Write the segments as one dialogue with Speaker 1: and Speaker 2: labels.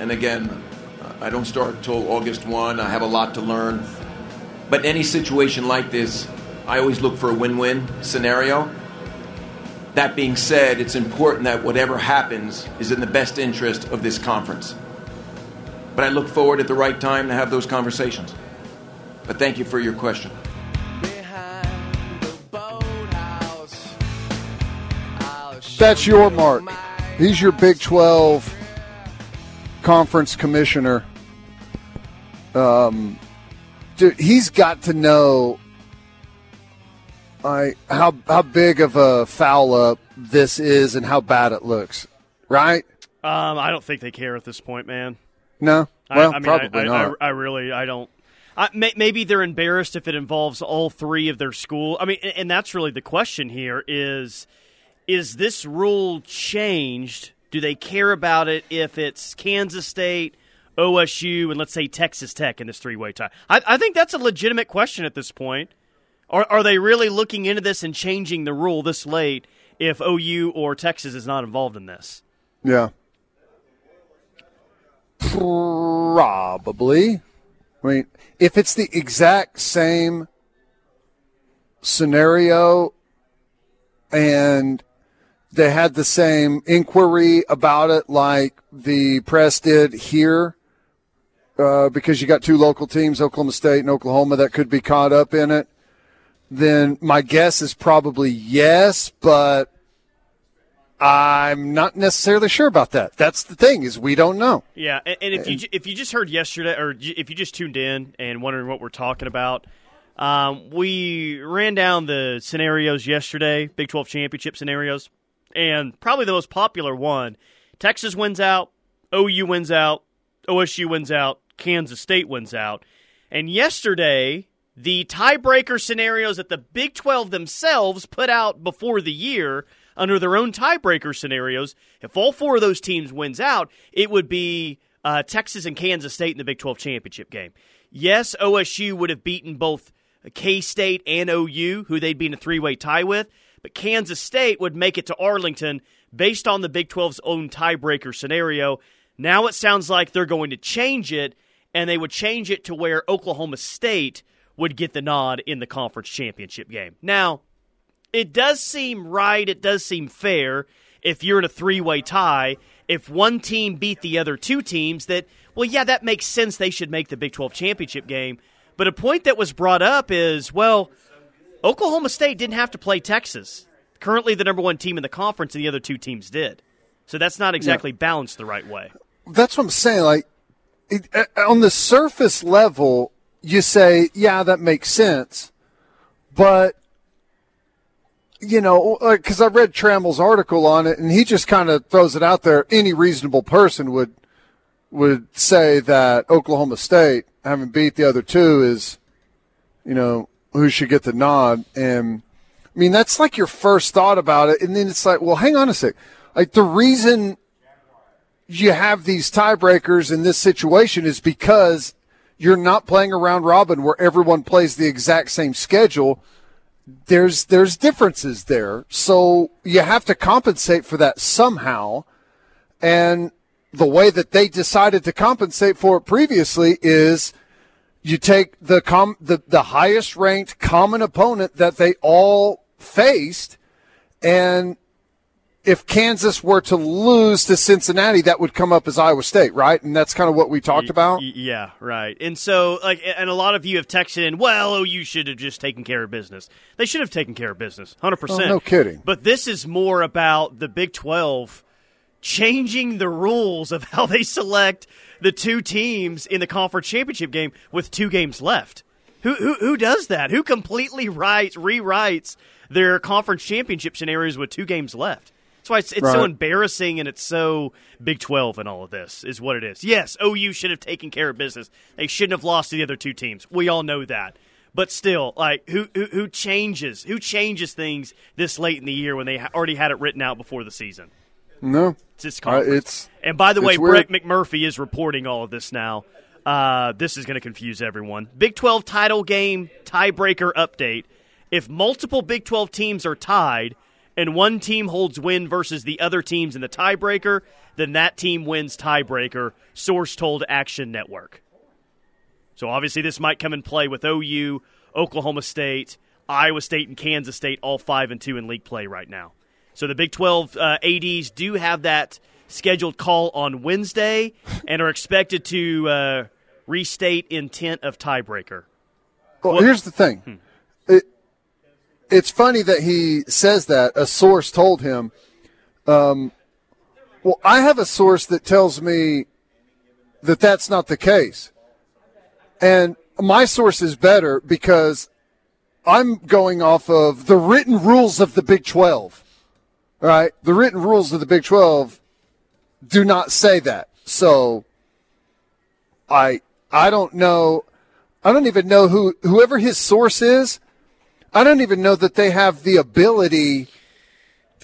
Speaker 1: And again, uh, I don't start until August 1. I have a lot to learn. But any situation like this, I always look for a win win scenario. That being said, it's important that whatever happens is in the best interest of this conference. But I look forward at the right time to have those conversations. But thank you for your question.
Speaker 2: That's Yormark. He's your Big 12 conference commissioner. Um, dude, he's got to know I, how how big of a foul up this is and how bad it looks, right?
Speaker 3: Um, I don't think they care at this point, man.
Speaker 2: No, well,
Speaker 3: I, I mean,
Speaker 2: probably
Speaker 3: I,
Speaker 2: not.
Speaker 3: I, I, really, I don't. May, maybe they're embarrassed if it involves all three of their school. I mean, and, and that's really the question here: is is this rule changed? Do they care about it if it's Kansas State, OSU, and let's say Texas Tech in this three-way tie? I, I think that's a legitimate question at this point. Are, are they really looking into this and changing the rule this late if OU or Texas is not involved in this?
Speaker 2: Yeah. Probably. I mean, if it's the exact same scenario and they had the same inquiry about it like the press did here, uh, because you got two local teams, Oklahoma State and Oklahoma, that could be caught up in it, then my guess is probably yes, but I'm not necessarily sure about that. That's the thing is we don't know.
Speaker 3: Yeah, and, and if you if you just heard yesterday, or if you just tuned in and wondering what we're talking about, um, we ran down the scenarios yesterday, Big Twelve championship scenarios, and probably the most popular one: Texas wins out, OU wins out, OSU wins out, Kansas State wins out, and yesterday the tiebreaker scenarios that the Big 12 themselves put out before the year under their own tiebreaker scenarios, if all four of those teams wins out, it would be uh, Texas and Kansas State in the Big 12 championship game. Yes, OSU would have beaten both K State and OU, who they'd be in a three way tie with, but Kansas State would make it to Arlington based on the Big 12's own tiebreaker scenario. Now it sounds like they're going to change it, and they would change it to where Oklahoma State would get the nod in the conference championship game. Now, it does seem right, it does seem fair if you're in a three way tie, if one team beat the other two teams, that, well, yeah, that makes sense. They should make the Big 12 championship game. But a point that was brought up is, well, Oklahoma State didn't have to play Texas. Currently, the number one team in the conference, and the other two teams did. So that's not exactly yeah. balanced the right way.
Speaker 2: That's what I'm saying. Like, it, uh, on the surface level, you say, yeah, that makes sense. But, you know, because I read Tramel's article on it, and he just kind of throws it out there. Any reasonable person would would say that Oklahoma State, having beat the other two, is, you know, who should get the nod. And I mean, that's like your first thought about it, and then it's like, well, hang on a sec. Like the reason you have these tiebreakers in this situation is because you're not playing a round robin where everyone plays the exact same schedule. There's there's differences there. So you have to compensate for that somehow. And the way that they decided to compensate for it previously is you take the com- the, the highest ranked common opponent that they all faced and if Kansas were to lose to Cincinnati, that would come up as Iowa State, right? And that's kind of what we talked about.
Speaker 3: Yeah, right. And so, like, and a lot of you have texted in, well, oh, you should have just taken care of business. They should have taken care of business, 100%.
Speaker 2: No kidding.
Speaker 3: But this is more about the Big Twelve changing the rules of how they select the two teams in the conference championship game with two games left. Who who, who does that? Who completely writes rewrites their conference championship scenarios with two games left? That's why it's, it's right. so embarrassing and it's so Big 12 and all of this is what it is. Yes, OU should have taken care of business. They shouldn't have lost to the other two teams. We all know that. But still, like who who, who changes who changes things this late in the year when they already had it written out before the season?
Speaker 2: No,
Speaker 3: it's this conference. Uh, it's and by the way, Brett McMurphy is reporting all of this now. Uh, this is going to confuse everyone. Big 12 title game tiebreaker update. If multiple Big 12 teams are tied and one team holds win versus the other teams in the tiebreaker, then that team wins tiebreaker. Source told Action Network. So obviously, this might come in play with OU, Oklahoma State, Iowa State, and Kansas State, all five and two in league play right now. So the Big 12 uh, ADs do have that scheduled call on Wednesday and are expected to uh, restate intent of tiebreaker.
Speaker 2: Well, here's the thing. Hmm. It, it's funny that he says that. A source told him. Um, well, I have a source that tells me that that's not the case. And my source is better because I'm going off of the written rules of the Big 12. Right? The written rules of the Big 12 do not say that. So I I don't know I don't even know who whoever his source is. I don't even know that they have the ability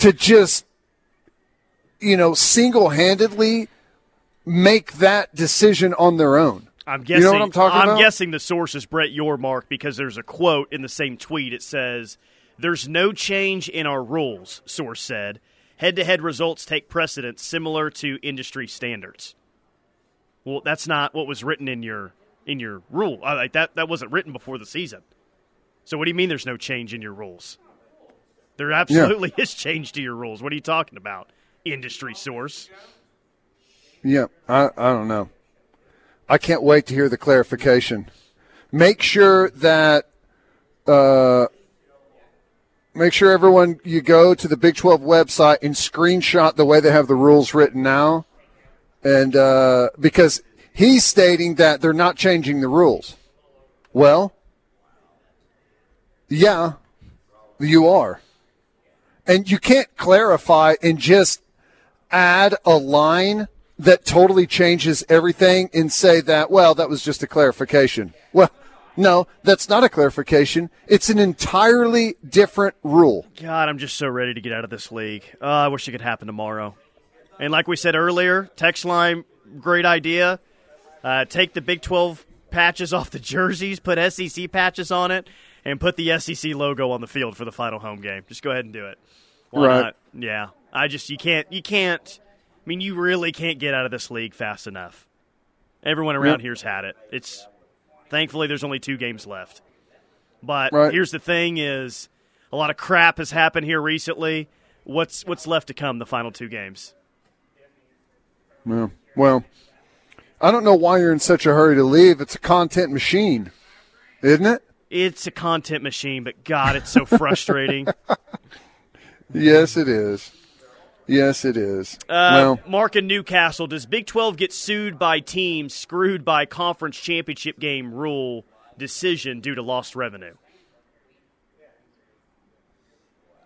Speaker 2: to just you know single-handedly make that decision on their own.
Speaker 3: I'm guessing.
Speaker 2: You know what I'm talking
Speaker 3: I'm
Speaker 2: about?
Speaker 3: guessing the source is Brett Yormark because there's a quote in the same tweet. It says, "There's no change in our rules." Source said, "Head-to-head results take precedence, similar to industry standards." Well, that's not what was written in your in your rule. Like that that wasn't written before the season. So what do you mean there's no change in your rules? There absolutely yeah. is change to your rules. What are you talking about? Industry source.
Speaker 2: Yeah, I I don't know. I can't wait to hear the clarification. Make sure that uh, make sure everyone you go to the Big 12 website and screenshot the way they have the rules written now, and uh, because he's stating that they're not changing the rules. Well, yeah, you are, and you can't clarify and just add a line that totally changes everything and say that, well, that was just a clarification. Well, no, that's not a clarification. It's an entirely different rule.
Speaker 3: God, I'm just so ready to get out of this league. Oh, I wish it could happen tomorrow. And like we said earlier, text line, great idea. Uh, take the Big 12 patches off the jerseys, put SEC patches on it, and put the SEC logo on the field for the final home game. Just go ahead and do it. Why
Speaker 2: right.
Speaker 3: Not? Yeah. I just you can't you can't I mean, you really can't get out of this league fast enough. Everyone around yep. here's had it. It's thankfully there's only two games left. But right. here's the thing: is a lot of crap has happened here recently. What's what's left to come? The final two games.
Speaker 2: Yeah. Well, I don't know why you're in such a hurry to leave. It's a content machine, isn't it?
Speaker 3: It's a content machine, but God, it's so frustrating.
Speaker 2: yes, it is. Yes, it is.
Speaker 3: Uh, well, Mark in Newcastle, does Big 12 get sued by teams screwed by conference championship game rule decision due to lost revenue?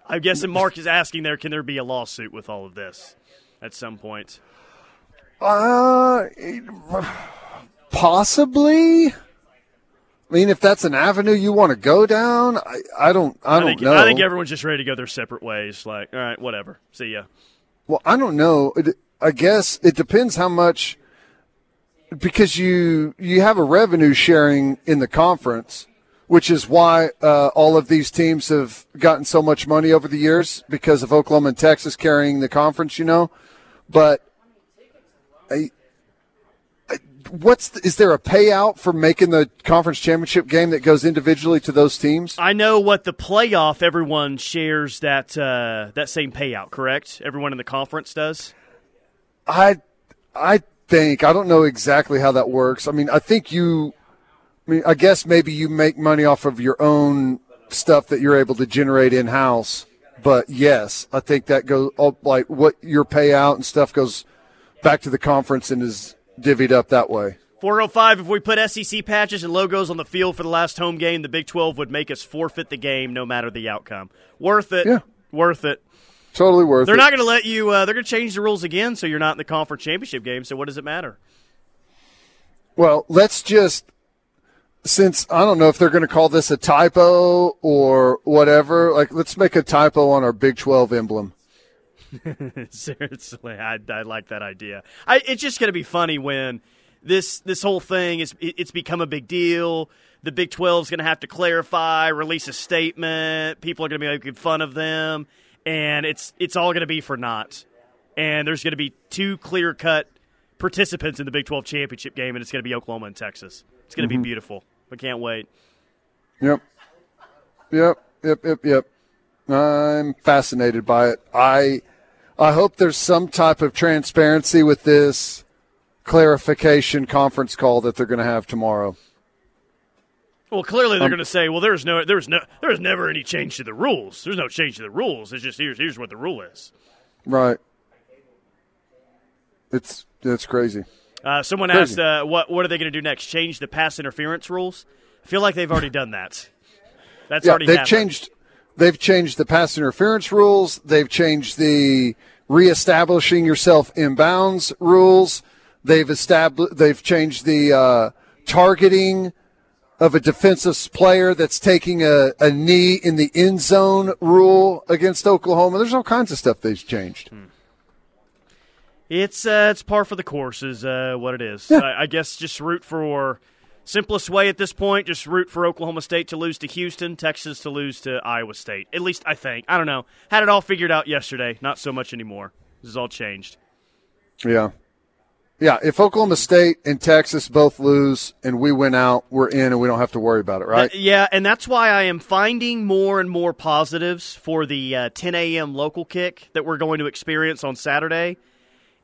Speaker 3: I'm guessing Mark is asking there, can there be a lawsuit with all of this at some point?
Speaker 2: Uh, possibly. I mean, if that's an avenue you want to go down, I, I don't, I, I don't
Speaker 3: think,
Speaker 2: know.
Speaker 3: I think everyone's just ready to go their separate ways. Like, all right, whatever. See ya.
Speaker 2: Well, I don't know. I guess it depends how much because you you have a revenue sharing in the conference, which is why uh, all of these teams have gotten so much money over the years because of Oklahoma and Texas carrying the conference. You know, but I, what's the, is there a payout for making the conference championship game that goes individually to those teams?
Speaker 3: I know what the playoff. Everyone shares that uh, that same payout. Correct? Everyone in the conference does.
Speaker 2: I I think I don't know exactly how that works. I mean, I think you. I mean, I guess maybe you make money off of your own stuff that you're able to generate in house. But yes, I think that goes like what your payout and stuff goes back to the conference and is divvied up that way.
Speaker 3: 405, if we put SEC patches and logos on the field for the last home game, the Big 12 would make us forfeit the game no matter the outcome. Worth it.
Speaker 2: Yeah.
Speaker 3: Worth it.
Speaker 2: Totally worth
Speaker 3: they're
Speaker 2: it.
Speaker 3: They're not going to let you, uh, they're going to change the rules again so you're not in the conference championship game, so what does it matter?
Speaker 2: Well, let's just, since I don't know if they're going to call this a typo or whatever, like let's make a typo on our Big 12 emblem.
Speaker 3: Seriously, I, I like that idea. I, it's just going to be funny when this this whole thing is it, it's become a big deal. The Big 12 is going to have to clarify, release a statement. People are going to be making fun of them, and it's it's all going to be for naught. And there's going to be two clear cut participants in the Big 12 championship game, and it's going to be Oklahoma and Texas. It's going to
Speaker 2: Mm-hmm.
Speaker 3: be beautiful. I can't wait.
Speaker 2: Yep. Yep. Yep. Yep. Yep. I'm fascinated by it. I I hope there's some type of transparency with this clarification conference call that they're going to have tomorrow.
Speaker 3: Well, clearly they're
Speaker 2: Um,
Speaker 3: going to say, "Well, there's no, there's no, there's never any change to the rules. There's no change to the rules. It's just here's here's what the rule is."
Speaker 2: Right. It's it's crazy.
Speaker 3: Uh, someone
Speaker 2: Crazy.
Speaker 3: asked, uh, "What what are they going to do next? Change the pass interference rules?" I feel like they've already done that. That's
Speaker 2: yeah,
Speaker 3: already
Speaker 2: they've
Speaker 3: happened.
Speaker 2: changed. They've changed the pass interference rules. They've changed the reestablishing yourself in bounds rules. They've established. They've changed the uh, targeting of a defensive player that's taking a, a knee in the end zone rule against Oklahoma. There's all kinds of stuff they've changed.
Speaker 3: It's uh, it's par for the course, is uh, what it is. I, I guess just root for simplest way at this point. Just root for Oklahoma State to lose to Houston, Texas to lose to Iowa State. At least I think. I don't know. Had it all figured out yesterday. Not so much anymore. This is all changed.
Speaker 2: Yeah. Yeah, if Oklahoma State and Texas both lose and we win out, we're in and we don't have to worry about it, right?
Speaker 3: Yeah, and that's why I am finding more and more positives for the uh, 10 a.m. local kick that we're going to experience on Saturday.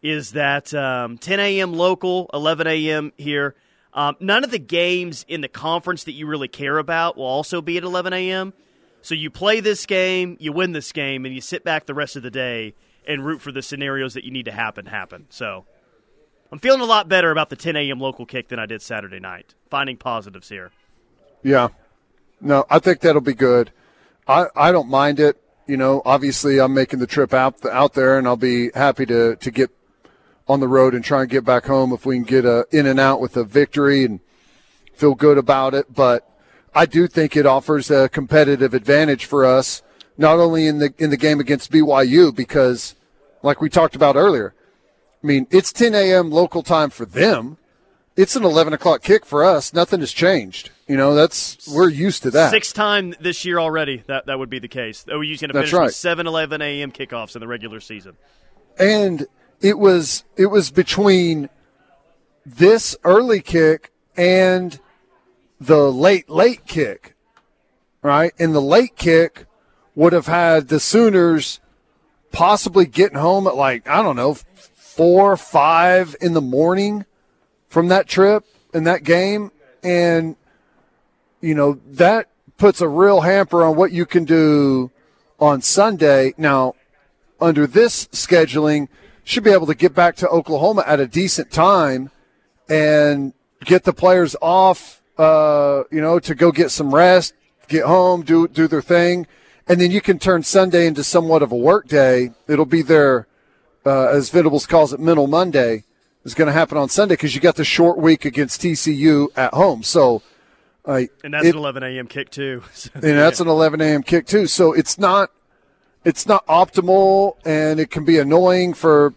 Speaker 3: Is that um, 10 a.m. local, 11 a.m. here? Um, none of the games in the conference that you really care about will also be at 11 a.m. So you play this game, you win this game, and you sit back the rest of the day and root for the scenarios that you need to happen happen. So I'm feeling a lot better about the 10 a.m. local kick than I did Saturday night. Finding positives here.
Speaker 2: Yeah. No, I think that'll be good. I, I don't mind it. You know, obviously I'm making the trip out out there and I'll be happy to, to get on the road and try and get back home if we can get a in and out with a victory and feel good about it. But I do think it offers a competitive advantage for us, not only in the in the game against BYU, because like we talked about earlier, I mean, it's 10 a.m. local time for them. It's an 11 o'clock kick for us. Nothing has changed. You know, that's we're used to that.
Speaker 3: Sixth time this year already that that would be the case. OU's going to finish
Speaker 2: right.
Speaker 3: with 7 11 a.m. kickoffs in the regular season.
Speaker 2: and it was it was between this early kick and the late late kick, right? And the late kick would have had the Sooners possibly getting home at like I don't know four five in the morning from that trip and that game, and you know that puts a real hamper on what you can do on Sunday. Now, under this scheduling, should be able to get back to Oklahoma at a decent time and get the players off, uh, you know, to go get some rest, get home, do do their thing, and then you can turn Sunday into somewhat of a work day. It'll be their, uh, as Venables calls it, mental Monday. Is going to happen on Sunday because you got the short week against TCU at home. So, uh,
Speaker 3: And that's
Speaker 2: it-
Speaker 3: an 11 a.m. kick, too. So,
Speaker 2: and that's an 11 a.m. kick too. So it's not it's not optimal, and it can be annoying for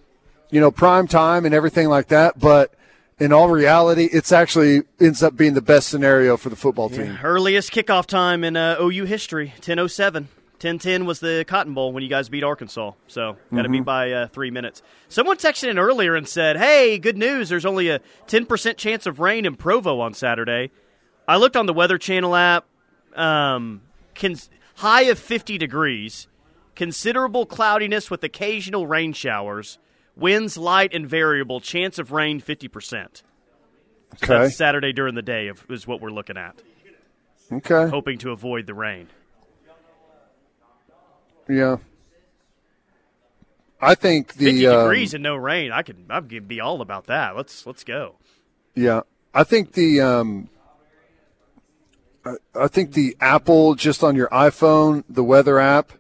Speaker 2: you know prime time and everything like that. But in all reality, it's actually ends up being the best scenario for the football team.
Speaker 3: Earliest kickoff time in uh, OU history 10.07. 10-10 was the Cotton Bowl when you guys beat Arkansas. So got to
Speaker 2: Mm-hmm.
Speaker 3: beat by uh, three minutes. Someone texted in earlier and said, "Hey, good news! There's only a 10% chance of rain in Provo on Saturday." I looked on the Weather Channel app. Um, cons- high of 50 degrees, considerable cloudiness with occasional rain showers, winds light and variable, chance of rain 50%.
Speaker 2: Okay,
Speaker 3: That's Saturday during the day is what we're looking at,
Speaker 2: okay,
Speaker 3: hoping to avoid the rain.
Speaker 2: yeah. I think the
Speaker 3: 50
Speaker 2: um,
Speaker 3: degrees and no rain. I could I'd be all about that. Let's let's go.
Speaker 2: Yeah, I think the um, I, I think the Apple just on your iPhone, the weather app,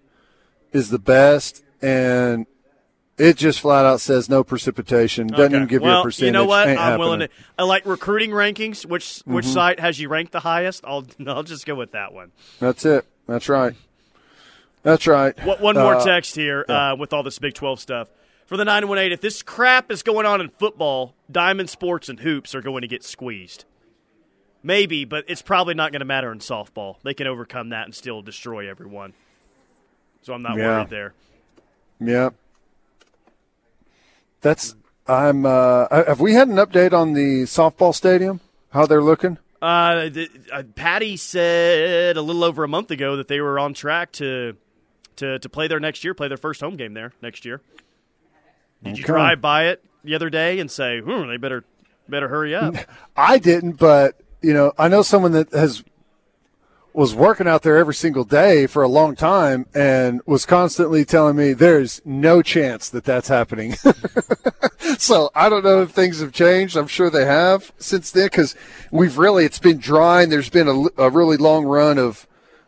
Speaker 2: is the best, and it just flat out says no precipitation. Doesn't
Speaker 3: Okay.
Speaker 2: even give
Speaker 3: well,
Speaker 2: you a percentage.
Speaker 3: You know what?
Speaker 2: Ain't
Speaker 3: I'm willing to. I like recruiting rankings. Which which
Speaker 2: Mm-hmm.
Speaker 3: site has you ranked the highest? I'll I'll just go with that one.
Speaker 2: That's it. That's right. That's right.
Speaker 3: What, one more
Speaker 2: Uh,
Speaker 3: text here uh, with all this Big 12 stuff. For the 918, if this crap is going on in football, Diamond Sports and Hoops are going to get squeezed. Maybe, but it's probably not going to matter in softball. They can overcome that and still destroy everyone. So I'm not
Speaker 2: Yeah.
Speaker 3: worried there.
Speaker 2: Yeah. That's I'm. Uh, have we had an update on the softball stadium? How they're looking?
Speaker 3: Uh, the, uh, Patty said a little over a month ago that they were on track to to to play there next year, play their first home game there next year. Did you
Speaker 2: Okay.
Speaker 3: drive by it the other day and say, "Hmm, they better better hurry up"?
Speaker 2: I didn't, but you know, I know someone that has was working out there every single day for a long time and was constantly telling me there's no chance that that's happening. so I don't know if things have changed. I'm sure they have since then because we've really it's been dry and there's been a, a really long run of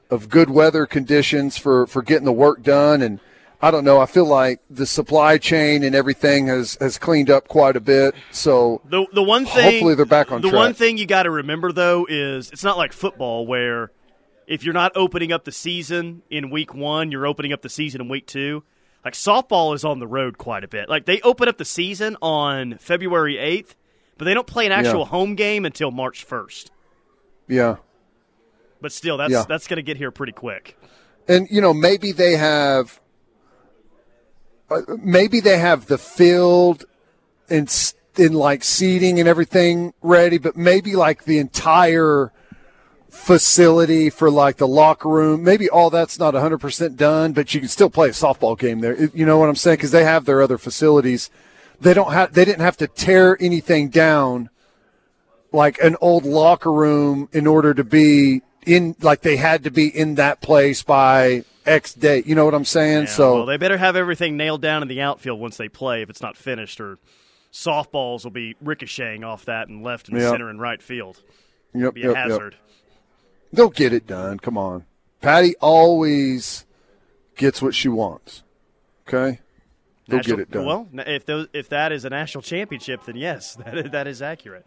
Speaker 2: of good weather conditions for for getting the work done and. I don't know. I feel like the supply chain and everything has, has cleaned up quite a bit. So
Speaker 3: The the one thing
Speaker 2: Hopefully they're back on
Speaker 3: The
Speaker 2: track.
Speaker 3: one thing you got to remember though is it's not like football where if you're not opening up the season in week 1, you're opening up the season in week 2. Like softball is on the road quite a bit. Like they open up the season on February 8th, but they don't play an actual
Speaker 2: Yeah.
Speaker 3: home game until March 1st.
Speaker 2: yeah,
Speaker 3: But still that's
Speaker 2: Yeah.
Speaker 3: that's going to get here pretty quick.
Speaker 2: and you know maybe they have uh, maybe they have the field and in like seating and everything ready but maybe like the entire facility for like the locker room maybe all that's not 100% done but you can still play a softball game there you know what i'm saying because they have their other facilities they don't have they didn't have to tear anything down like an old locker room in order to be in like they had to be in that place by X date. You know what I'm saying?
Speaker 3: Yeah,
Speaker 2: so
Speaker 3: well, they better have everything nailed down in the outfield once they play if it's not finished or softballs will be ricocheting off that and left and
Speaker 2: Yeah.
Speaker 3: center and right field.
Speaker 2: yep,
Speaker 3: Be a
Speaker 2: yep, yep.
Speaker 3: Hazard.
Speaker 2: They'll get it done. Come on. Patty always gets what she wants. Okay? They'll
Speaker 3: National-
Speaker 2: get it done.
Speaker 3: Well, if those, if that is a national championship, then yes, that is, that is accurate.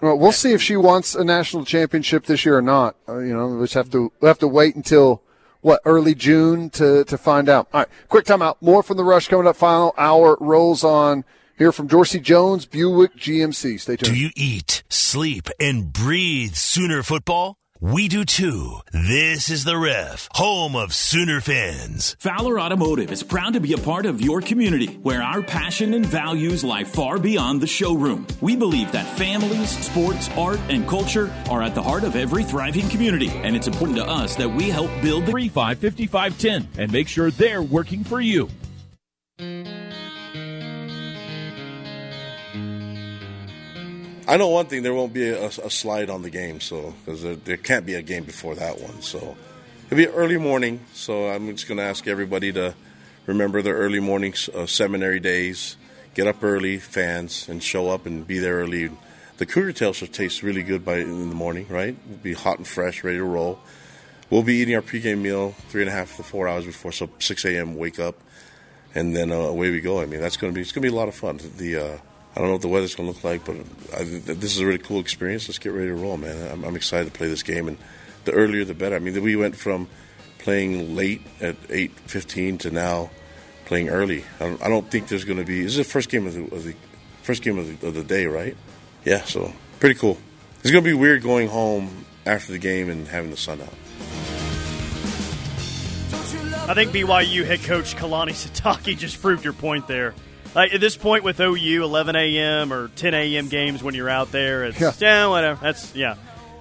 Speaker 2: Well, we'll see if she wants a national championship this year or not. Uh, you know, we just have to we'll have to wait until what early June to to find out. All right, quick timeout. More from the rush coming up. Final hour rolls on. Here from Dorsey Jones, Buick GMC. Stay tuned.
Speaker 4: Do you eat, sleep, and breathe Sooner football? We do too. This is the Ref, home of Sooner fans.
Speaker 5: Fowler Automotive is proud to be a part of your community where our passion and values lie far beyond the showroom. We believe that families, sports, art, and culture are at the heart of every thriving community, and it's important to us that we help build the
Speaker 6: 35 5510 and make sure they're working for you.
Speaker 7: I know one thing: there won't be a, a slide on the game, so because there, there can't be a game before that one. So it'll be early morning. So I'm just going to ask everybody to remember the early morning uh, seminary days. Get up early, fans, and show up and be there early. The cougar tail should taste really good by in the morning, right? It'll be hot and fresh, ready to roll. We'll be eating our pregame meal three and a half to four hours before, so 6 a.m. wake up, and then uh, away we go. I mean, that's going to be it's going to be a lot of fun. The uh, I don't know what the weather's going to look like, but I, this is a really cool experience. Let's get ready to roll, man. I'm, I'm excited to play this game, and the earlier the better. I mean, we went from playing late at 8:15 to now playing early. I don't, I don't think there's going to be. This is the first game of the, of the first game of the, of the day, right? Yeah, so pretty cool. It's going to be weird going home after the game and having the sun out.
Speaker 3: I think BYU head coach Kalani Sitake just proved your point there. Like at this point with OU, 11 a.m. or 10 a.m. games when you're out there, it's
Speaker 2: Yeah.
Speaker 3: yeah, whatever. That's yeah.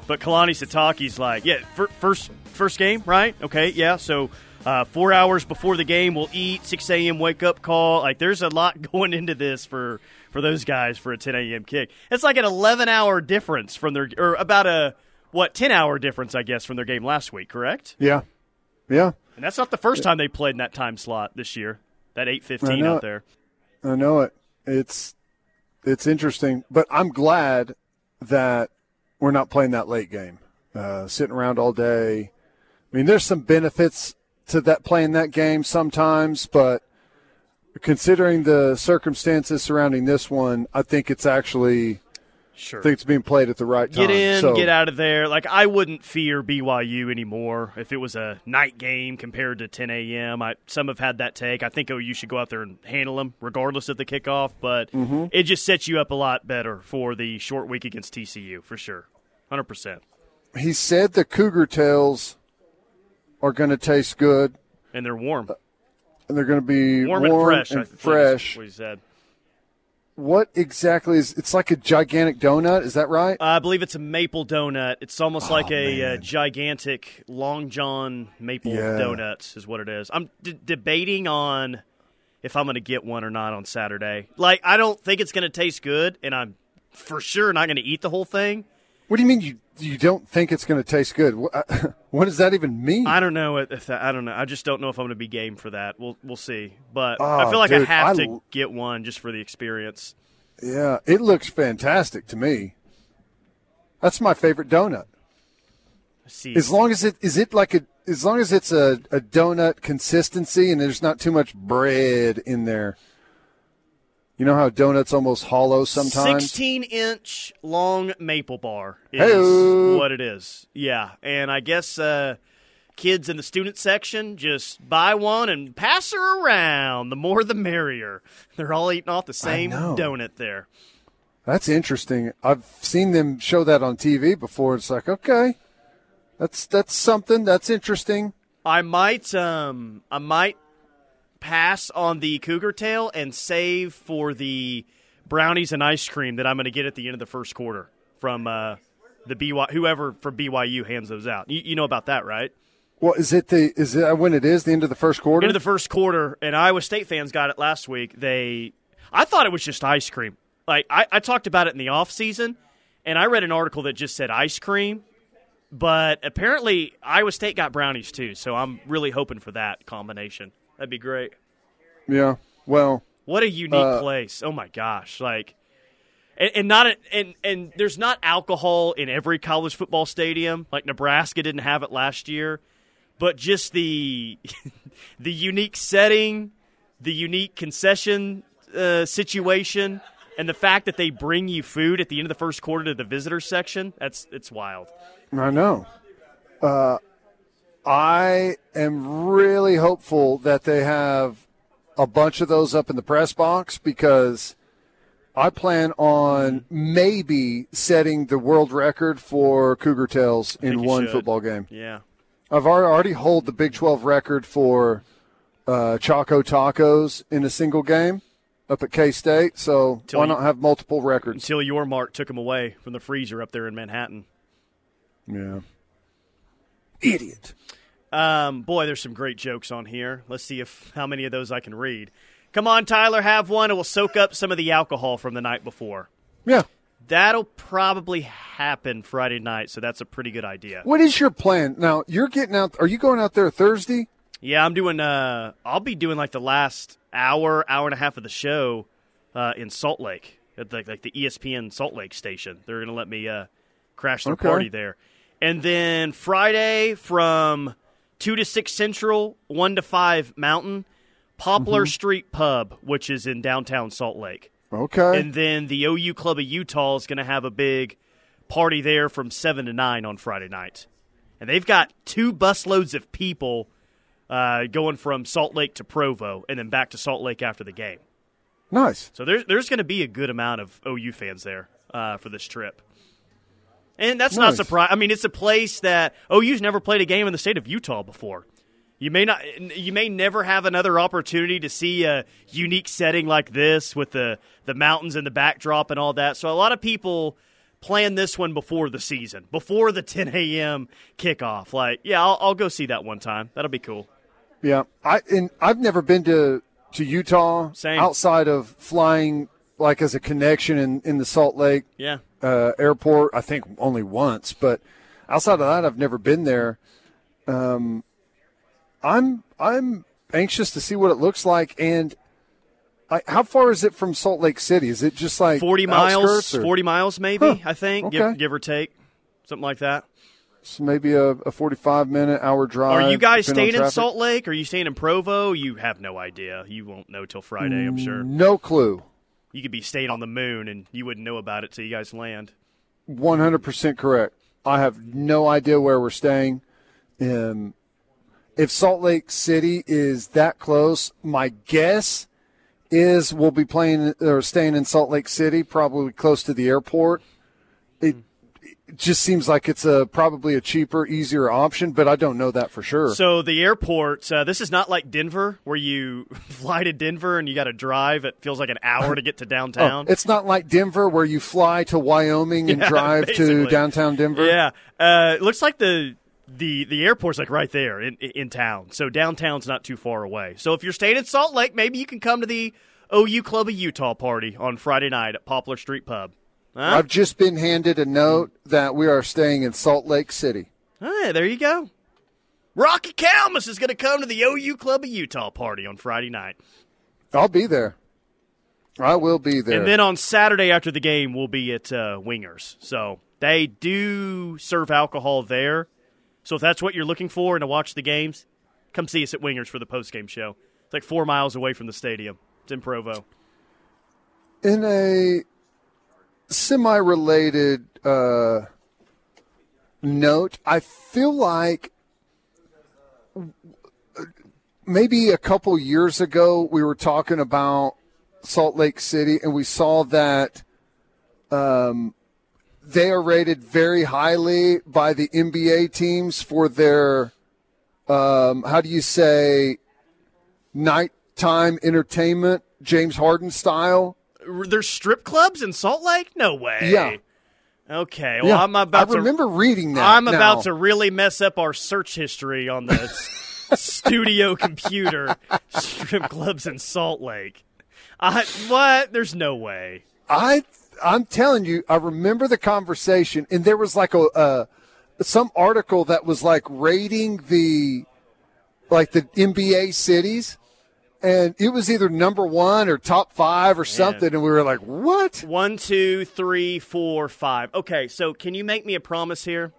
Speaker 3: But Kalani Sitake's like, yeah, fir- first first game, right? Okay, yeah. So uh, four hours before the game, we'll eat. 6 a.m. wake up call. Like there's a lot going into this for for those guys for a 10 a.m. kick. It's like an 11 hour difference from their or about a what 10 hour difference, I guess, from their game last week. Correct?
Speaker 2: Yeah, yeah.
Speaker 3: And that's not the first time they played in that time slot this year. That eight
Speaker 2: I
Speaker 3: fifteen
Speaker 2: know
Speaker 3: out there.
Speaker 2: I know it. It's it's interesting, but I'm glad that we're not playing that late game. Uh, sitting around all day. I mean, there's some benefits to that playing that game sometimes, but considering the circumstances surrounding this one, I think it's actually
Speaker 3: Sure.
Speaker 2: I think it's being played at the right time.
Speaker 3: Get in,
Speaker 2: So-
Speaker 3: get out of there. Like I wouldn't fear BYU anymore if it was a night game compared to 10 a.m. I, some have had that take. I think OU should go out there and handle them regardless of the kickoff, but
Speaker 2: Mm-hmm.
Speaker 3: it just sets you up a lot better for the short week against TCU for sure, hundred percent.
Speaker 2: He said the cougar tails are going to taste good.
Speaker 3: And they're warm.
Speaker 2: and they're going to be
Speaker 3: warm, and fresh.
Speaker 2: and
Speaker 3: I think is
Speaker 2: fresh.
Speaker 3: What he said.
Speaker 2: What exactly is? It's like a gigantic donut. Is that right?
Speaker 3: I believe it's a maple donut. It's almost like a uh, gigantic Long John maple
Speaker 2: Yeah.
Speaker 3: donuts, is what it is. I'm d- debating on if I'm going to get one or not on Saturday. Like, I don't think it's going to taste good, and I'm for sure not going to eat the whole thing.
Speaker 2: What do you mean you you don't think it's going to taste good? What, what does that even mean?
Speaker 3: I don't know if that, I don't know. I just don't know if I'm going to be game for that. We'll we'll see. But I
Speaker 2: Oh,
Speaker 3: feel like I have
Speaker 2: I
Speaker 3: to get one just for the experience.
Speaker 2: yeah, it looks fantastic to me. That's my favorite donut.
Speaker 3: See,
Speaker 2: As long as it is it like a as long as it's a, a donut consistency and there's not too much bread in there. You know how donuts almost hollow sometimes.
Speaker 3: 16 inch long maple bar is
Speaker 2: Hey-o.
Speaker 3: what it is. Yeah. And I guess uh, kids in the student section just buy one and pass her around. The more the merrier. They're all eating off the same
Speaker 2: know.
Speaker 3: donut there.
Speaker 2: That's interesting. I've seen them show that on TV before. It's like, okay, that's that's something. That's interesting.
Speaker 3: I might um I might pass on the cougar tail and save for the brownies and ice cream that I'm going to get at the end of the first quarter from uh, the BY whoever for BYU hands those out. You, you know about that, right?
Speaker 2: Well, is it the is it when it is the end of the first quarter?
Speaker 3: End of the first quarter, and Iowa State fans got it last week. They, I thought it was just ice cream. Like I, I talked about it in the off season, and I read an article that just said ice cream, but apparently Iowa State got brownies too. So I'm really hoping for that combination. That'd be great.
Speaker 2: yeah. Well,
Speaker 3: What a unique
Speaker 2: Uh,
Speaker 3: place! Oh my gosh, like. And, and not a, and and there's not alcohol in every college football stadium. Like Nebraska didn't have it last year, but just the the unique setting, the unique concession uh, situation, and the fact that they bring you food at the end of the first quarter to the visitor section. That's it's wild.
Speaker 2: I know. Uh, I am really hopeful that they have a bunch of those up in the press box because I plan on maybe setting the world record for Cougar Tails in one
Speaker 3: should.
Speaker 2: football game.
Speaker 3: Yeah.
Speaker 2: I've already hold the Big 12 record for uh, Choco Tacos in a single game up at K State. So
Speaker 3: Till
Speaker 2: why
Speaker 3: you-
Speaker 2: not have multiple records?
Speaker 3: Until Yormark took them away from the freezer up there in Manhattan.
Speaker 2: Yeah. Idiot.
Speaker 3: Um, boy, there's some great jokes on here. Let's see if how many of those I can read. Come on, Tyler, have one, and we'll soak up some of the alcohol from the night before.
Speaker 2: Yeah.
Speaker 3: That'll probably happen Friday night, so that's a pretty good idea.
Speaker 2: What is your plan now? You're getting out. Are you going out there Thursday?
Speaker 3: Yeah, I'm doing. Uh, I'll be doing like the last hour, hour and a half of the show uh, in Salt Lake at the, like the ESPN Salt Lake station. They're going to let me uh, crash their
Speaker 2: Okay.
Speaker 3: party there, and then Friday from two to six Central, one to five Mountain, Poplar
Speaker 2: Mm-hmm.
Speaker 3: Street Pub, which is in downtown Salt Lake.
Speaker 2: Okay.
Speaker 3: And then the OU Club of Utah is going to have a big party there from 7 to 9 on Friday night. And they've got two busloads of people uh, going from Salt Lake to Provo and then back to Salt Lake after the game.
Speaker 2: nice.
Speaker 3: So there's, there's going to be a good amount of OU fans there uh, for this trip. And that's not
Speaker 2: Nice.
Speaker 3: surprising. I mean, it's a place that oh, OU's never played a game in the state of Utah before. You may not, you may never have another opportunity to see a unique setting like this with the the mountains and the backdrop and all that. So a lot of people plan this one before the season, before the 10 a.m. kickoff. Like, yeah, I'll, I'll go see that one time. That'll be cool.
Speaker 2: Yeah. I and I've never been to to Utah
Speaker 3: Same.
Speaker 2: outside of flying like as a connection in in the Salt Lake
Speaker 3: Yeah,
Speaker 2: uh, airport. I think only once, but outside of that, I've never been there. Um, I'm I'm anxious to see what it looks like. And I, how far is it from Salt Lake City? Is it just like
Speaker 3: 40 miles,
Speaker 2: or
Speaker 3: 40 miles maybe,
Speaker 2: Huh.
Speaker 3: I think,
Speaker 2: Okay.
Speaker 3: give, give or take, something like that.
Speaker 2: it's maybe a, a 45 minute hour drive?
Speaker 3: Are you guys staying in? Salt Lake? Are you staying in Provo? You have no idea. You won't know till Friday, I'm sure.
Speaker 2: No clue.
Speaker 3: You could be staying on the moon and you wouldn't know about it till you guys land.
Speaker 2: 100% correct. I have no idea where we're staying. Um, if Salt Lake City is that close, my guess is we'll be playing or staying in Salt Lake City, probably close to the airport. It it just seems like it's a probably a cheaper, easier option, but I don't know that for sure.
Speaker 3: So the airport, uh, this is not like Denver, where you fly to Denver and you got to drive. It feels like an hour to get to downtown.
Speaker 2: Oh, it's not like Denver, where you fly to Wyoming and
Speaker 3: Yeah,
Speaker 2: drive to downtown Denver.
Speaker 3: Yeah, uh, it looks like the the the airport's like right there in in town. So downtown's not too far away. So if you're staying in Salt Lake, maybe you can come to the OU Club of Utah party on Friday night at Poplar Street Pub. Huh?
Speaker 2: I've just been handed a note that we are staying in Salt Lake City.
Speaker 3: Hey, there you go. Rocky Calmus is going to come to the OU Club of Utah party on Friday night.
Speaker 2: I'll be there. I will be there.
Speaker 3: And then on Saturday after the game, we'll be at uh, Wingers. So they do serve alcohol there. So if that's what you're looking for and to watch the games, come see us at Wingers for the post-game show. It's like four miles away from the stadium. It's in Provo.
Speaker 2: in a semi-related uh, note, I feel like maybe a couple years ago we were talking about Salt Lake City, and we saw that um, they are rated very highly by the NBA teams for their um, how do you say nighttime entertainment, James Harden style.
Speaker 3: There's strip clubs in Salt Lake? No way.
Speaker 2: Yeah.
Speaker 3: Okay. Well,
Speaker 2: Yeah,
Speaker 3: I'm about
Speaker 2: I remember
Speaker 3: to.
Speaker 2: reading that.
Speaker 3: I'm
Speaker 2: now.
Speaker 3: about to really mess up our search history on the studio computer. Strip clubs in Salt Lake. I what? There's no way.
Speaker 2: I I'm telling you, I remember the conversation, and there was like a uh, some article that was like rating the like the NBA cities, and it was either number one or top five or something, and we were like, what?
Speaker 3: One, two, three, four, five. Okay, so can you make me a promise here?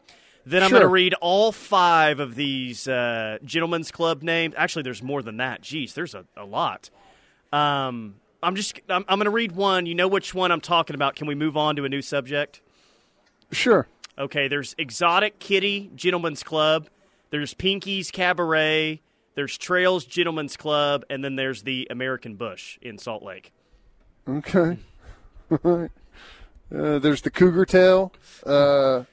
Speaker 3: Then I'm
Speaker 2: Sure.
Speaker 3: going to read all five of these uh, gentlemen's club names. Actually, there's more than that. Jeez, there's a, a lot. Um, I'm just I'm, I'm going to read one. You know which one I'm talking about. Can we move on to a new subject?
Speaker 2: Sure.
Speaker 3: Okay, there's Exotic Kitty Gentlemen's Club. There's Pinky's Cabaret. There's Trails Gentlemen's Club, and then there's the American Bush in Salt Lake.
Speaker 2: Okay. uh, there's the cougar tail. Uh,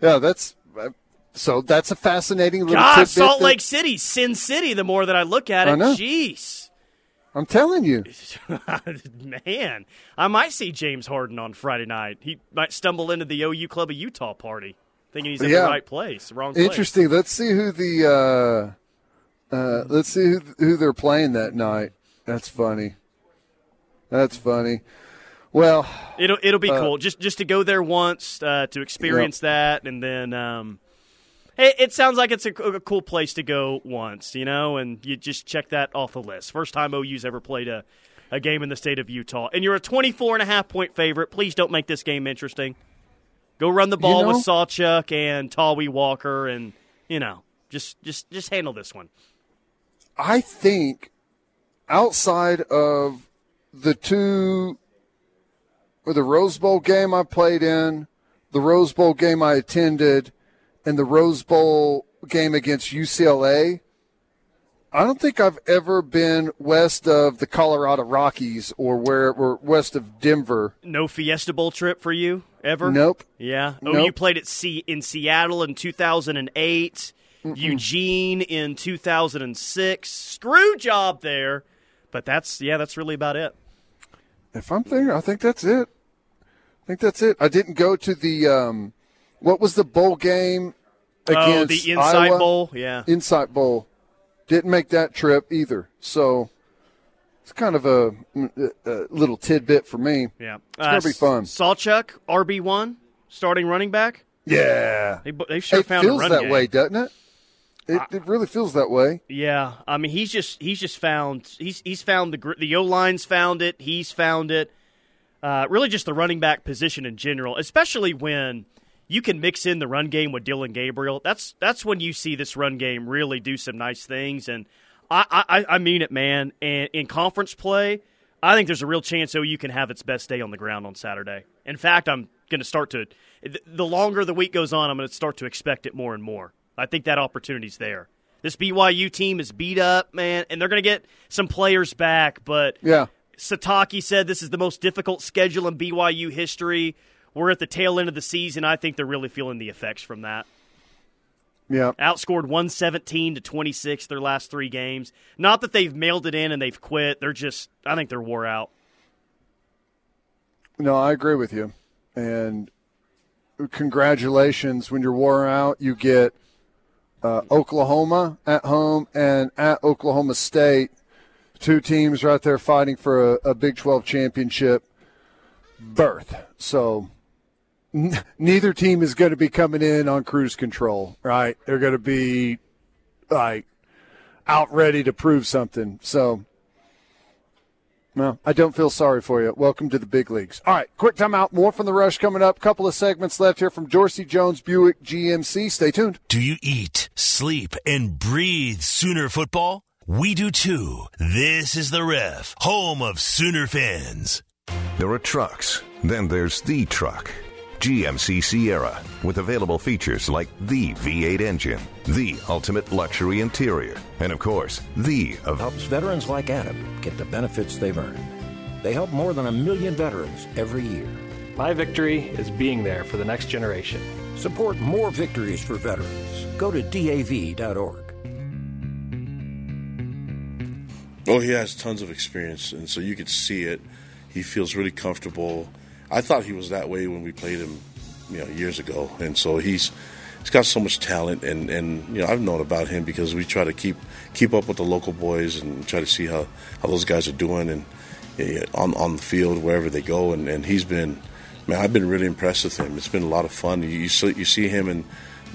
Speaker 2: yeah, that's uh, so. That's a fascinating little
Speaker 3: God, Salt
Speaker 2: that-
Speaker 3: Lake City, Sin City. The more that I look at
Speaker 2: I
Speaker 3: it,
Speaker 2: know.
Speaker 3: jeez,
Speaker 2: I'm telling you.
Speaker 3: man, I might see James Harden on Friday night. He might stumble into the OU Club of Utah party, thinking he's in
Speaker 2: Yeah.
Speaker 3: the right place, wrong place.
Speaker 2: Interesting. Let's see who the uh, uh, let's see who, who they're playing that night. That's funny. That's funny. Well,
Speaker 3: It'll it'll be
Speaker 2: Uh,
Speaker 3: cool just just to go there once uh, to experience that, and then um, it, it sounds like it's a, a cool place to go once, you know, and you just check that off the list. First time OU's ever played a, a game in the state of Utah, and you're a 24 and a half point favorite. Please don't make this game interesting. Go run the ball
Speaker 2: know-
Speaker 3: with Sawchuk and Tawee Walker, and you know, just just just handle this one.
Speaker 2: I think outside of the two or the Rose Bowl game I played in, the Rose Bowl game I attended, and the Rose Bowl game against UCLA, I don't think I've ever been west of the Colorado Rockies or where or west of Denver.
Speaker 3: No Fiesta Bowl trip for you ever?
Speaker 2: Nope.
Speaker 3: Yeah. Oh,
Speaker 2: Nope.
Speaker 3: you played at C- in Seattle in 2008, Eugene in 2006. Screw job there. But that's yeah, that's really about it.
Speaker 2: If I'm thinking, I think that's it. I think that's it. I didn't go to the um, what was the bowl game against
Speaker 3: oh, the Insight
Speaker 2: Iowa?
Speaker 3: Bowl. Yeah.
Speaker 2: Insight Bowl. Didn't make that trip either. So it's kind of a, a little tidbit for me.
Speaker 3: Yeah.
Speaker 2: It's gonna be fun.
Speaker 3: Sawchuk, RB1, starting running back.
Speaker 2: Yeah.
Speaker 3: They, they sure
Speaker 2: it
Speaker 3: found
Speaker 2: feels
Speaker 3: a run
Speaker 2: that
Speaker 3: game.
Speaker 2: way, doesn't it? It, it really feels that way.
Speaker 3: Yeah, I mean he's just he's just found he's he's found the the O line's found it. He's found it. Uh, really, just the running back position in general, especially when you can mix in the run game with Dillon Gabriel. That's that's when you see this run game really do some nice things. And I I, I mean it, man. And in conference play, I think there's a real chance OU can have its best day on the ground on Saturday. In fact, I'm going to start to the longer the week goes on, I'm going to start to expect it more and more. I think that opportunity's there. This BYU team is beat up, man, and they're going to get some players back. But
Speaker 2: Yeah.
Speaker 3: Sitake said this is the most difficult schedule in BYU history. we're at the tail end of the season. I think they're really feeling the effects from that.
Speaker 2: Yeah.
Speaker 3: Outscored 117 to 26 their last three games. Not that they've mailed it in and they've quit. They're just, I think they're wore out.
Speaker 2: No, I agree with you. And congratulations. When you're wore out, you get uh, Oklahoma at home and at Oklahoma State. Two teams right there fighting for a, a Big 12 championship berth. So n- neither team is going to be coming in on cruise control, right? They're going to be like out ready to prove something. So well, I don't feel sorry for you. Welcome to the big leagues. All right, quick timeout. More from the rush coming up. Couple of segments left here from Dorsey Jones Buick GMC. Stay tuned.
Speaker 4: Do you eat, sleep, and breathe Sooner football? We do too. This is the Ref, home of Sooner fans.
Speaker 8: There are trucks, then there's the truck. GMC Sierra, with available features like the V8 engine, the ultimate luxury interior, and of course, the of
Speaker 9: helps veterans like Adam get the benefits they've earned. They help more than a million veterans every year.
Speaker 10: My victory is being there for the next generation.
Speaker 9: Support more victories for veterans. Go to DAV.org.
Speaker 7: Oh, he has tons of experience, and so you could see it. He feels really comfortable. I thought he was that way when we played him, you know, years ago, and so he's he's got so much talent, and and you know I've known about him because we try to keep keep up with the local boys and try to see how how those guys are doing and on on the field wherever they go, and and he's been. Man, I've been really impressed with him. It's been a lot of fun. You you see, you see him in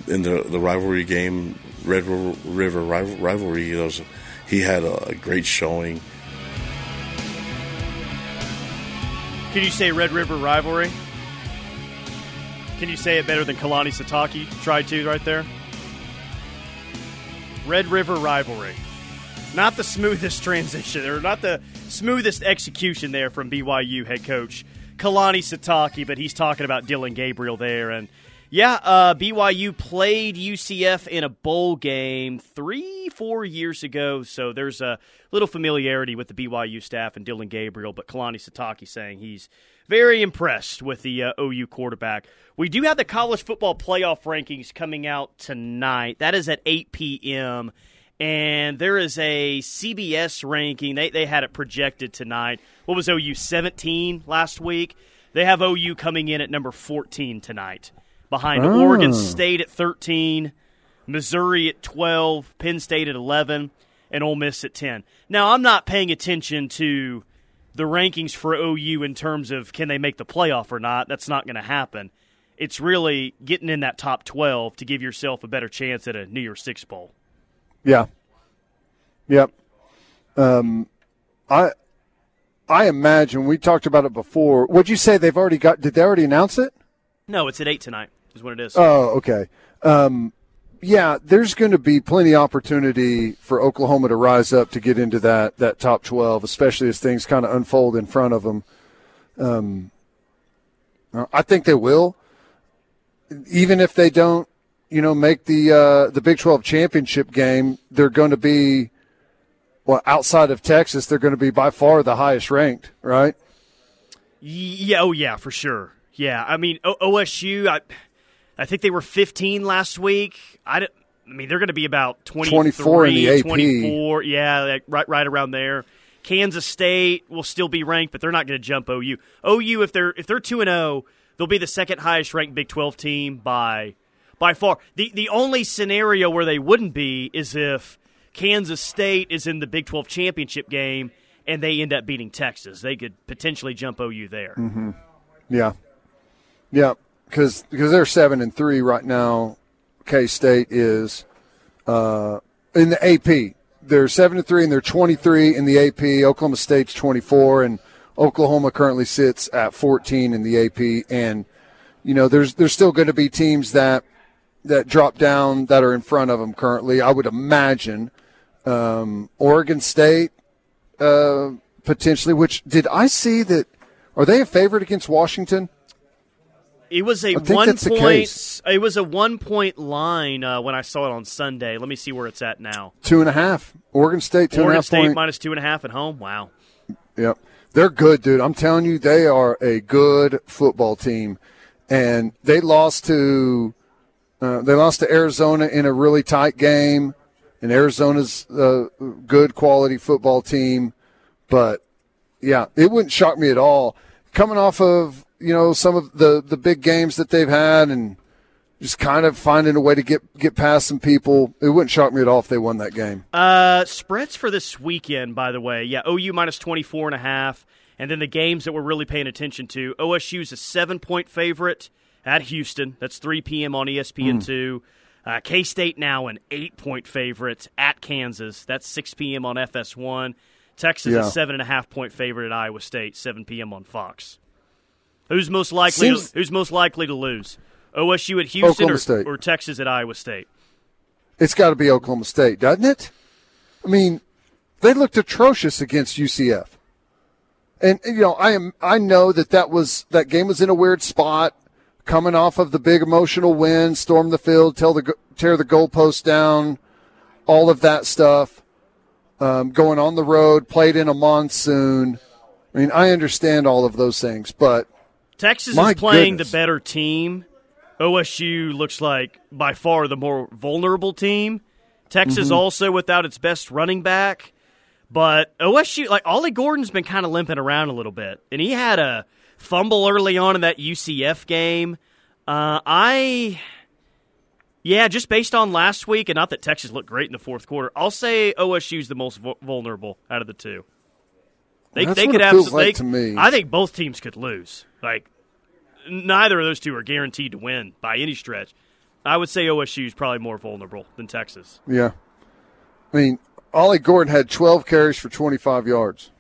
Speaker 7: in the the rivalry game, Red River rivalry. Was, he had a, a great showing.
Speaker 3: Can you say Red River rivalry? Can you say it better than Kalani Sitake tried to right there? Red River rivalry. Not the smoothest transition, or not the smoothest execution there from BYU head coach Kalani Sitake, but he's talking about Dillon Gabriel there. And yeah, uh, BYU played UCF in a bowl game three, four years ago, so there's a little familiarity with the BYU staff and Dillon Gabriel. But Kalani Sitake saying he's very impressed with the uh, OU quarterback. We do have the college football playoff rankings coming out tonight. That is at 8 p.m. And there is a CBS ranking. They, they had it projected tonight. What was OU 17 last week? They have OU coming in at number 14 tonight behind oh. Oregon State at 13, Missouri at 12, Penn State at 11, and Ole Miss at 10. Now, I'm not paying attention to the rankings for OU in terms of can they make the playoff or not. That's not going to happen. It's really getting in that top 12 to give yourself a better chance at a New Year's Six Bowl.
Speaker 2: Yeah. Yep. Um, I I imagine we talked about it before. Would you say they've already got? Did they already announce it?
Speaker 3: No, it's at eight tonight is what it is.
Speaker 2: Oh, okay. Um, yeah, there's going to be plenty of opportunity for Oklahoma to rise up to get into that that top 12, especially as things kind of unfold in front of them. Um, I think they will, even if they don't, you know, make the uh, the Big 12 championship game. They're going to be, well, outside of Texas, they're going to be by far the highest ranked, right?
Speaker 3: Yeah. Oh, yeah, for sure. Yeah. I mean, o- OSU. I I think they were 15 last week. I, I mean, they're going to be about
Speaker 2: 24 in the AP.
Speaker 3: 24. Yeah, right, right around there. Kansas State will still be ranked, but they're not going to jump OU. OU, if they're if they're two and zero, oh, they'll be the second highest ranked Big 12 team by by far. The the only scenario where they wouldn't be is if Kansas State is in the Big 12 championship game and they end up beating Texas. They could potentially jump OU there.
Speaker 2: Mm-hmm. Yeah, yeah because because they're seven and three right now. K State is uh, in the AP. They're seven and three, and they're twenty three in the AP. Oklahoma State's twenty four, and Oklahoma currently sits at fourteen in the AP. And you know, there's there's still going to be teams that that drop down that are in front of them currently. I would imagine um, Oregon State uh, potentially. Which did I see that? Are they a favorite against Washington?
Speaker 3: It was a one point. It was a one point line uh, when I saw it on Sunday. Let me see where it's at now.
Speaker 2: Two and a half. Oregon State. Two
Speaker 3: Oregon
Speaker 2: and a half
Speaker 3: State minus two and a half at home. Wow.
Speaker 2: Yep, they're good, dude. I'm telling you, they are a good football team, and they lost to uh, they lost to Arizona in a really tight game. And Arizona's a good quality football team, but yeah, it wouldn't shock me at all. Coming off of you know some of the the big games that they've had and just kind of finding a way to get get past some people. It wouldn't shock me at all if they won that game.
Speaker 3: Uh, spreads for this weekend, by the way. Yeah, OU minus 24 and a half. And then the games that we're really paying attention to. OSU's a seven point favorite at Houston. That's 3 p.m. on ESPN2. Mm. Uh, K State now an eight point favorite at Kansas. That's 6 p.m. on FS1. Texas yeah. a seven and a half point favorite at Iowa State, 7 p.m. on Fox. Who's most likely? Seems- to, who's most likely to lose? OSU at Houston or, or, Texas at Iowa State?
Speaker 2: It's got to be Oklahoma State, doesn't it? I mean, they looked atrocious against UCF, and you know I am I know that that was that game was in a weird spot, coming off of the big emotional win, storm the field, tear the tear the goalpost down, all of that stuff. Um, going on the road, played in a monsoon. I mean, I understand all of those things, but
Speaker 3: Texas is playing goodness. the better team OSU looks like by far the more vulnerable team. Texas mm-hmm. also without its best running back. But OSU, like Ollie Gordon's been kind of limping around a little bit, and he had a fumble early on in that UCF game. Uh, I, yeah, just based on last week, and not that Texas looked great in the fourth quarter, I'll say OSU's the most vulnerable out of the two.
Speaker 2: They, they could. Like to me.
Speaker 3: I think both teams could lose. Like neither of those two are guaranteed to win by any stretch. I would say OSU is probably more vulnerable than Texas.
Speaker 2: Yeah. I mean, Ollie Gordon had 12 carries for 25 yards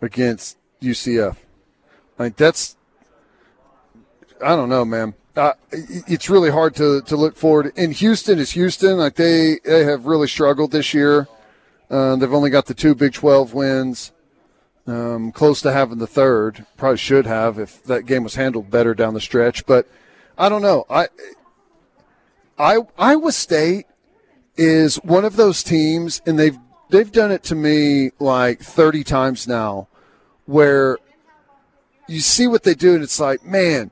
Speaker 2: against UCF. I mean, that's, I don't know, man. Uh, it's really hard to, to look forward. In Houston is Houston. Like they, they have really struggled this year. Uh, they've only got the two Big 12 wins um, close to having the third. Probably should have if that game was handled better down the stretch. But I don't know. I, I Iowa State is one of those teams, and they've they've done it to me like 30 times now, where you see what they do, and it's like, man,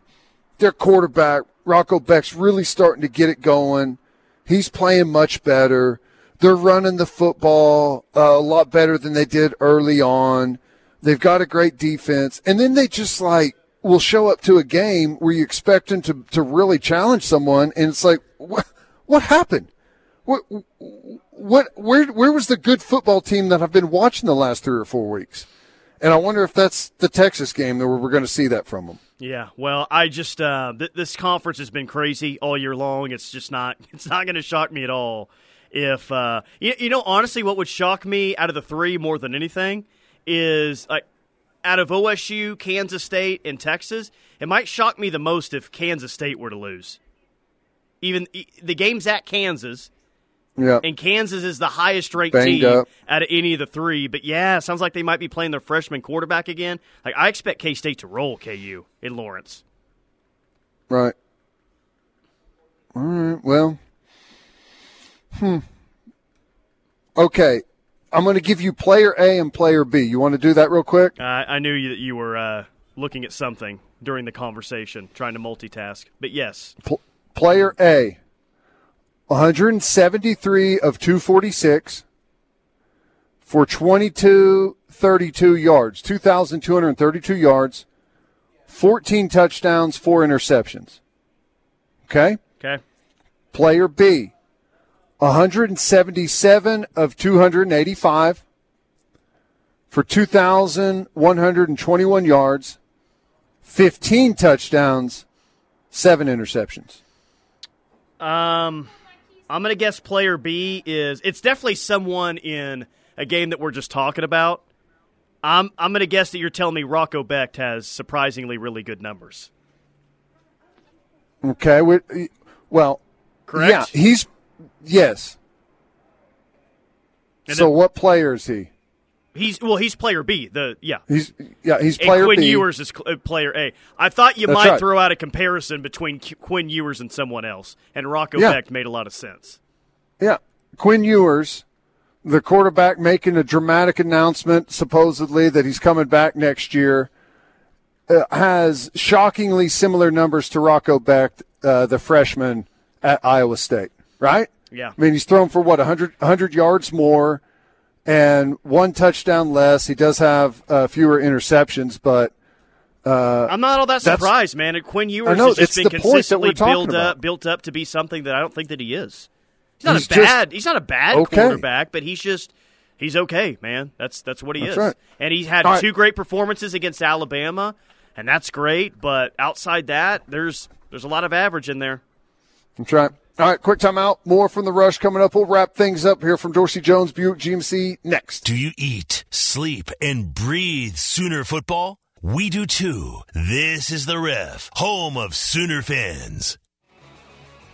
Speaker 2: their quarterback Rocco Becht's really starting to get it going. He's playing much better. They're running the football uh, a lot better than they did early on. They've got a great defense. And then they just like will show up to a game where you expect them to, to really challenge someone. And it's like, what, what happened? What, what, where, where was the good football team that I've been watching the last three or four weeks? And I wonder if that's the Texas game that we're going to see that from them.
Speaker 3: Yeah, well, I just uh, th- this conference has been crazy all year long. It's just not it's not going to shock me at all. If uh, you, you know, honestly, what would shock me out of the three more than anything is like out of OSU, Kansas State, and Texas, it might shock me the most if Kansas State were to lose. Even the game's at Kansas.
Speaker 2: Yeah.
Speaker 3: And Kansas is the highest ranked Banged team up. out of any of the three. But yeah, sounds like they might be playing their freshman quarterback again. Like I expect K State to roll KU in Lawrence.
Speaker 2: Right. All right. Well. Hmm. Okay. I'm going to give you player A and player B. You want to do that real quick?
Speaker 3: Uh, I knew you, that you were uh, looking at something during the conversation, trying to multitask. But yes.
Speaker 2: P- player A, 173 of 246 for 22 32 yards, 2,232 yards, 14 touchdowns, four interceptions. Okay?
Speaker 3: Okay.
Speaker 2: Player B, 177 of 285 for 2,121 yards, 15 touchdowns, seven interceptions.
Speaker 3: Um, I'm going to guess player B is it's definitely someone in a game that we're just talking about. I'm I'm going to guess that you're telling me Rocco Becht has surprisingly really good numbers.
Speaker 2: Okay, well,
Speaker 3: correct.
Speaker 2: Yeah, he's Yes. And so, then, what player is he?
Speaker 3: He's well. He's player B. The yeah.
Speaker 2: He's yeah. He's player and
Speaker 3: Quinn
Speaker 2: B.
Speaker 3: Ewers is uh, player A. I thought you
Speaker 2: That's
Speaker 3: might
Speaker 2: right.
Speaker 3: throw out a comparison between Q- Quinn Ewers and someone else, and Rocco yeah. Becht made a lot of sense.
Speaker 2: Yeah, Quinn Ewers, the quarterback, making a dramatic announcement supposedly that he's coming back next year. uh, has shockingly similar numbers to Rocco Becht, uh, the freshman at Iowa State, right?
Speaker 3: Yeah.
Speaker 2: I mean, he's thrown for what 100, 100 yards more and one touchdown less. He does have uh, fewer interceptions, but uh,
Speaker 3: I'm not all that surprised, man. And Quinn Ewers
Speaker 2: know,
Speaker 3: has just been
Speaker 2: the point that we're
Speaker 3: consistently built up, built up to be something that I don't think that he is. He's not
Speaker 2: He's
Speaker 3: a bad. he's not a bad
Speaker 2: okay.
Speaker 3: quarterback, but he's just he's okay, man. That's that's what he
Speaker 2: That's
Speaker 3: is.
Speaker 2: right.
Speaker 3: And he's had
Speaker 2: All right.
Speaker 3: two great performances against Alabama, and that's great. But outside that, there's there's a lot of average in there.
Speaker 2: That's right. All right, quick timeout. More from the rush coming up. We'll wrap things up here from Dorsey Jones Buick GMC next.
Speaker 4: Do you eat, sleep, and breathe Sooner football? We do too. This is the Ref, home of Sooner fans.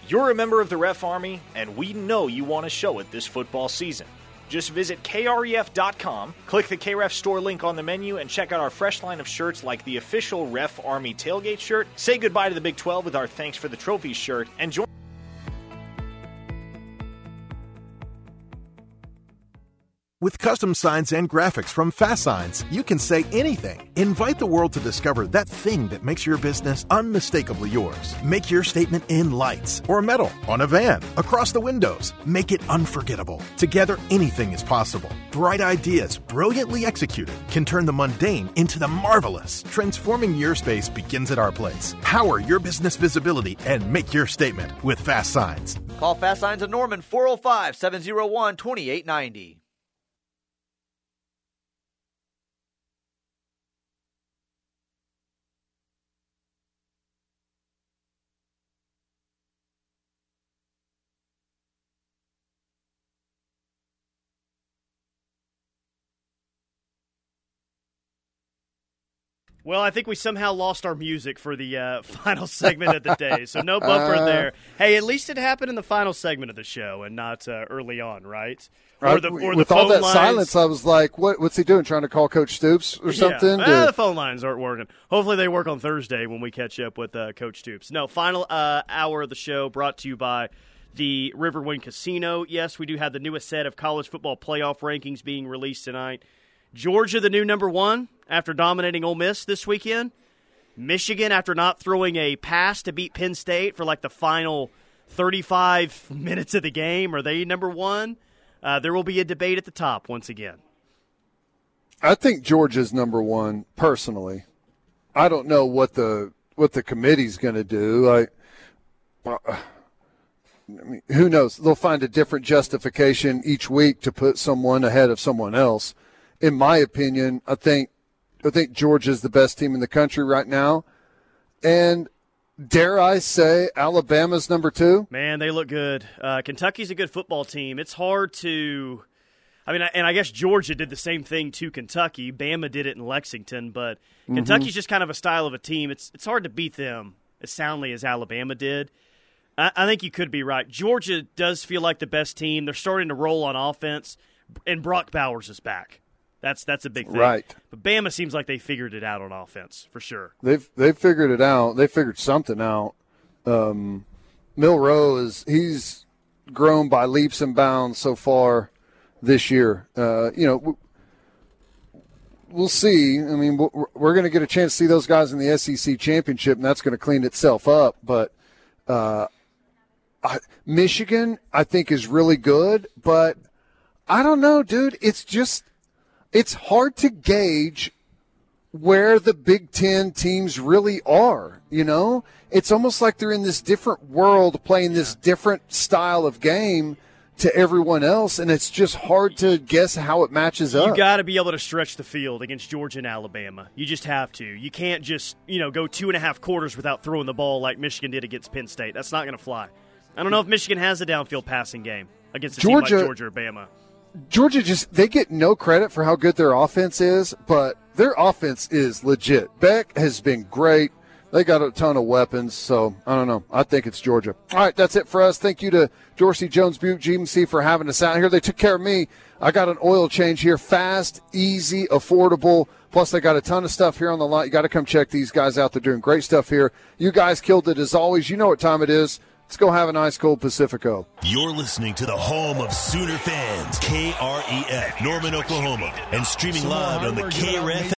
Speaker 11: You're a member of the Ref Army, and we know you want to show it this football season. Just visit kref.com, click the KREF store link on the menu, and check out our fresh line of shirts like the official Ref Army tailgate shirt. Say goodbye to the Big 12 with our Thanks for the Trophy shirt, and join.
Speaker 12: With custom signs and graphics from Fast Signs, you can say anything. Invite the world to discover that thing that makes your business unmistakably yours. Make your statement in lights or metal, on a van, across the windows. Make it unforgettable. Together, anything is possible. Bright ideas, brilliantly executed, can turn the mundane into the marvelous. Transforming your space begins at our place. Power your business visibility and make your statement with Fast Signs.
Speaker 13: Call Fast Signs of Norman 405 701 2890.
Speaker 3: Well, I think we somehow lost our music for the uh, final segment of the day, so no bumper
Speaker 2: Uh.
Speaker 3: there. Hey, at least it happened in the final segment of the show and not uh, early on, right? Or the, or
Speaker 2: With
Speaker 3: the
Speaker 2: all that
Speaker 3: lines.
Speaker 2: silence, I was like, "What? What's he doing? Trying to call Coach Stoops or something?"
Speaker 3: Yeah. Ah, the phone lines aren't working. Hopefully, they work on Thursday when we catch up with uh, Coach Stoops. No, final uh, hour of the show brought to you by the Riverwind Casino. Yes, we do have the newest set of college football playoff rankings being released tonight. Georgia, the new number one after dominating Ole Miss this weekend. Michigan, after not throwing a pass to beat Penn State for like the final 35 minutes of the game, are they number one? Uh, there will be a debate at the top once again.
Speaker 2: I think Georgia's number one personally. I don't know what the what the committee's going to do. I, I mean, who knows? They'll find a different justification each week to put someone ahead of someone else. In my opinion, I think I think Georgia's the best team in the country right now, and dare I say, Alabama's number two.
Speaker 3: Man, they look good. Uh, Kentucky's a good football team. It's hard to. I mean, and I guess Georgia did the same thing to Kentucky. Bama did it in Lexington, but
Speaker 2: Mhm.
Speaker 3: Kentucky's just kind of a style of a team. It's it's hard to beat them as soundly as Alabama did. I, I think you could be right. Georgia does feel like the best team. They're starting to roll on offense, and Brock Bowers is back. That's that's a big thing.
Speaker 2: Right.
Speaker 3: But Bama seems like they figured it out on offense for sure.
Speaker 2: They've they've figured it out. They figured something out. Um, Milroe is he's grown by leaps and bounds so far this year. Uh, you know, we'll see. I mean, we're, we're going to get a chance to see those guys in the SEC championship, and that's going to clean itself up. But uh, I, Michigan, I think, is really good, but I don't know, dude. It's just it's hard to gauge where the Big Ten teams really are. You know, it's almost like they're in this different world playing this different style of game to everyone else, and it's just hard to guess how it matches up.
Speaker 3: You got to be able to stretch the field against Georgia and Alabama. You just have to. You can't just you know go two and a half quarters without throwing the ball like Michigan did against Penn State. That's not going to fly. I don't know if Michigan has a downfield passing game against a
Speaker 2: Georgia-
Speaker 3: team like Georgia or Bama.
Speaker 2: Georgia just they get no credit for how good their offense is, but their offense is legit. Beck has been great. They got a ton of weapons, so I don't know. I think it's Georgia. All right, that's it for us. Thank you to Dorsey Jones Buick GMC for having us out here. They took care of me. I got an oil change here, fast, easy, affordable. Plus, they got a ton of stuff here on the lot. You got to come check these guys out. They're doing great stuff here. You guys killed it as always. You know what time it is. Let's go have an ice cold Pacifico.
Speaker 4: You're listening to the home of Sooner fans, KREF, Norman, Oklahoma, and streaming live on the KREF